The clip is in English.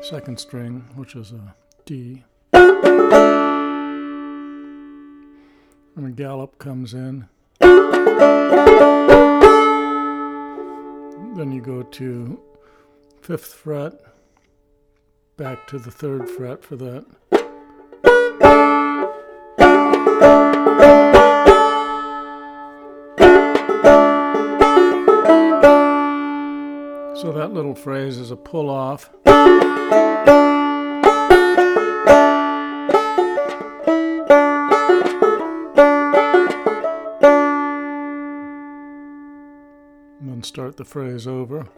second string, which is a D. And a gallop comes in. Then you go to fifth fret, back to the third fret for that. So that little phrase is a pull off. And then start the phrase over.